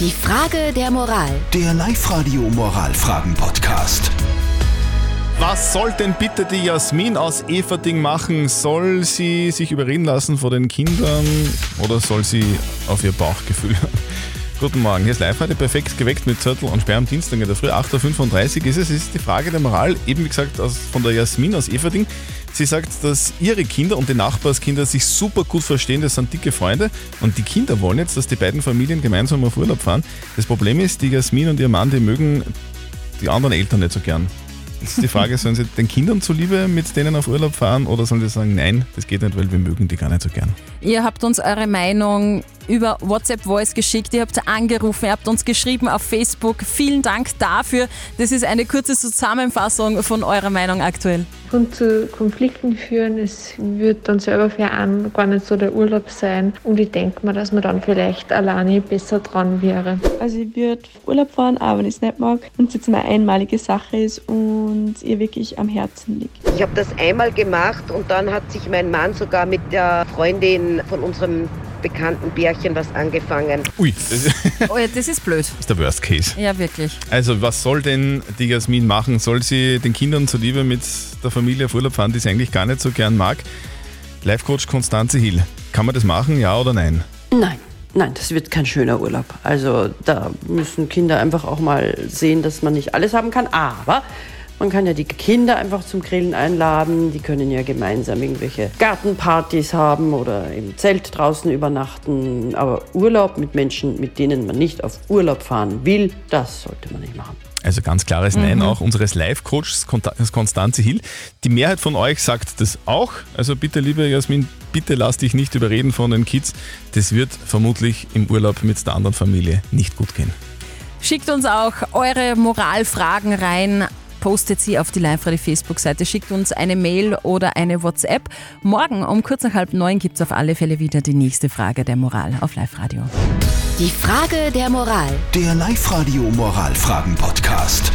Die Frage der Moral. Der Live-Radio Moralfragen-Podcast. Was soll denn bitte die Jasmin aus Everding machen? Soll sie sich überreden lassen vor den Kindern oder soll sie auf ihr Bauchgefühl hören? Guten Morgen, hier ist live heute perfekt geweckt mit Zettel und Sperr am Dienstag in der Früh, 8.35 Uhr ist es. Ist die Frage der Moral, eben wie gesagt aus, von der Jasmin aus Everding. Sie sagt, dass ihre Kinder und die Nachbarskinder sich super gut verstehen, das sind dicke Freunde und die Kinder wollen jetzt, dass die beiden Familien gemeinsam auf Urlaub fahren. Das Problem ist, die Jasmin und ihr Mann, die mögen die anderen Eltern nicht so gern. Jetzt ist die Frage, sollen sie den Kindern zuliebe mit denen auf Urlaub fahren oder sollen sie sagen, nein, das geht nicht, weil wir mögen die gar nicht so gern. Ihr habt uns eure Meinung über WhatsApp Voice geschickt, ihr habt angerufen, ihr habt uns geschrieben auf Facebook. Vielen Dank dafür. Das ist eine kurze Zusammenfassung von eurer Meinung aktuell. und zu Konflikten führen. Es wird dann selber für einen gar nicht so der Urlaub sein. Und ich denke mir, dass man dann vielleicht alleine besser dran wäre. Also ich würde Urlaub fahren, auch wenn ich es nicht mag und es jetzt eine einmalige Sache ist und ihr wirklich am Herzen liegt. Ich habe das einmal gemacht und dann hat sich mein Mann sogar mit der Freundin von unserem bekannten Bärchen was angefangen. Ui, das ist Oh ja, das ist blöd. der Worst Case. Ja, wirklich. Also, was soll denn die Jasmin machen? Soll sie den Kindern zuliebe mit der Familie auf Urlaub fahren, die sie eigentlich gar nicht so gern mag? Life-Coach Konstanze Hill. Kann man das machen, ja oder nein? Nein, nein, das wird kein schöner Urlaub. Also da müssen Kinder einfach auch mal sehen, dass man nicht alles haben kann. Aber man kann ja die Kinder einfach zum Grillen einladen. Die können ja gemeinsam irgendwelche Gartenpartys haben oder im Zelt draußen übernachten. Aber Urlaub mit Menschen, mit denen man nicht auf Urlaub fahren will, das sollte man nicht machen. Also ganz klares Nein auch unseres Live-Coaches Konstanze Hill. Die Mehrheit von euch sagt das auch. Also bitte, liebe Jasmin, bitte lass dich nicht überreden von den Kids. Das wird vermutlich im Urlaub mit der anderen Familie nicht gut gehen. Schickt uns auch eure Moralfragen rein. Postet sie auf die Live-Radio Facebook-Seite, schickt uns eine Mail oder eine WhatsApp. Morgen um kurz nach halb neun gibt es auf alle Fälle wieder die nächste Frage der Moral auf Live-Radio. Die Frage der Moral. Der Live-Radio Moralfragen-Podcast.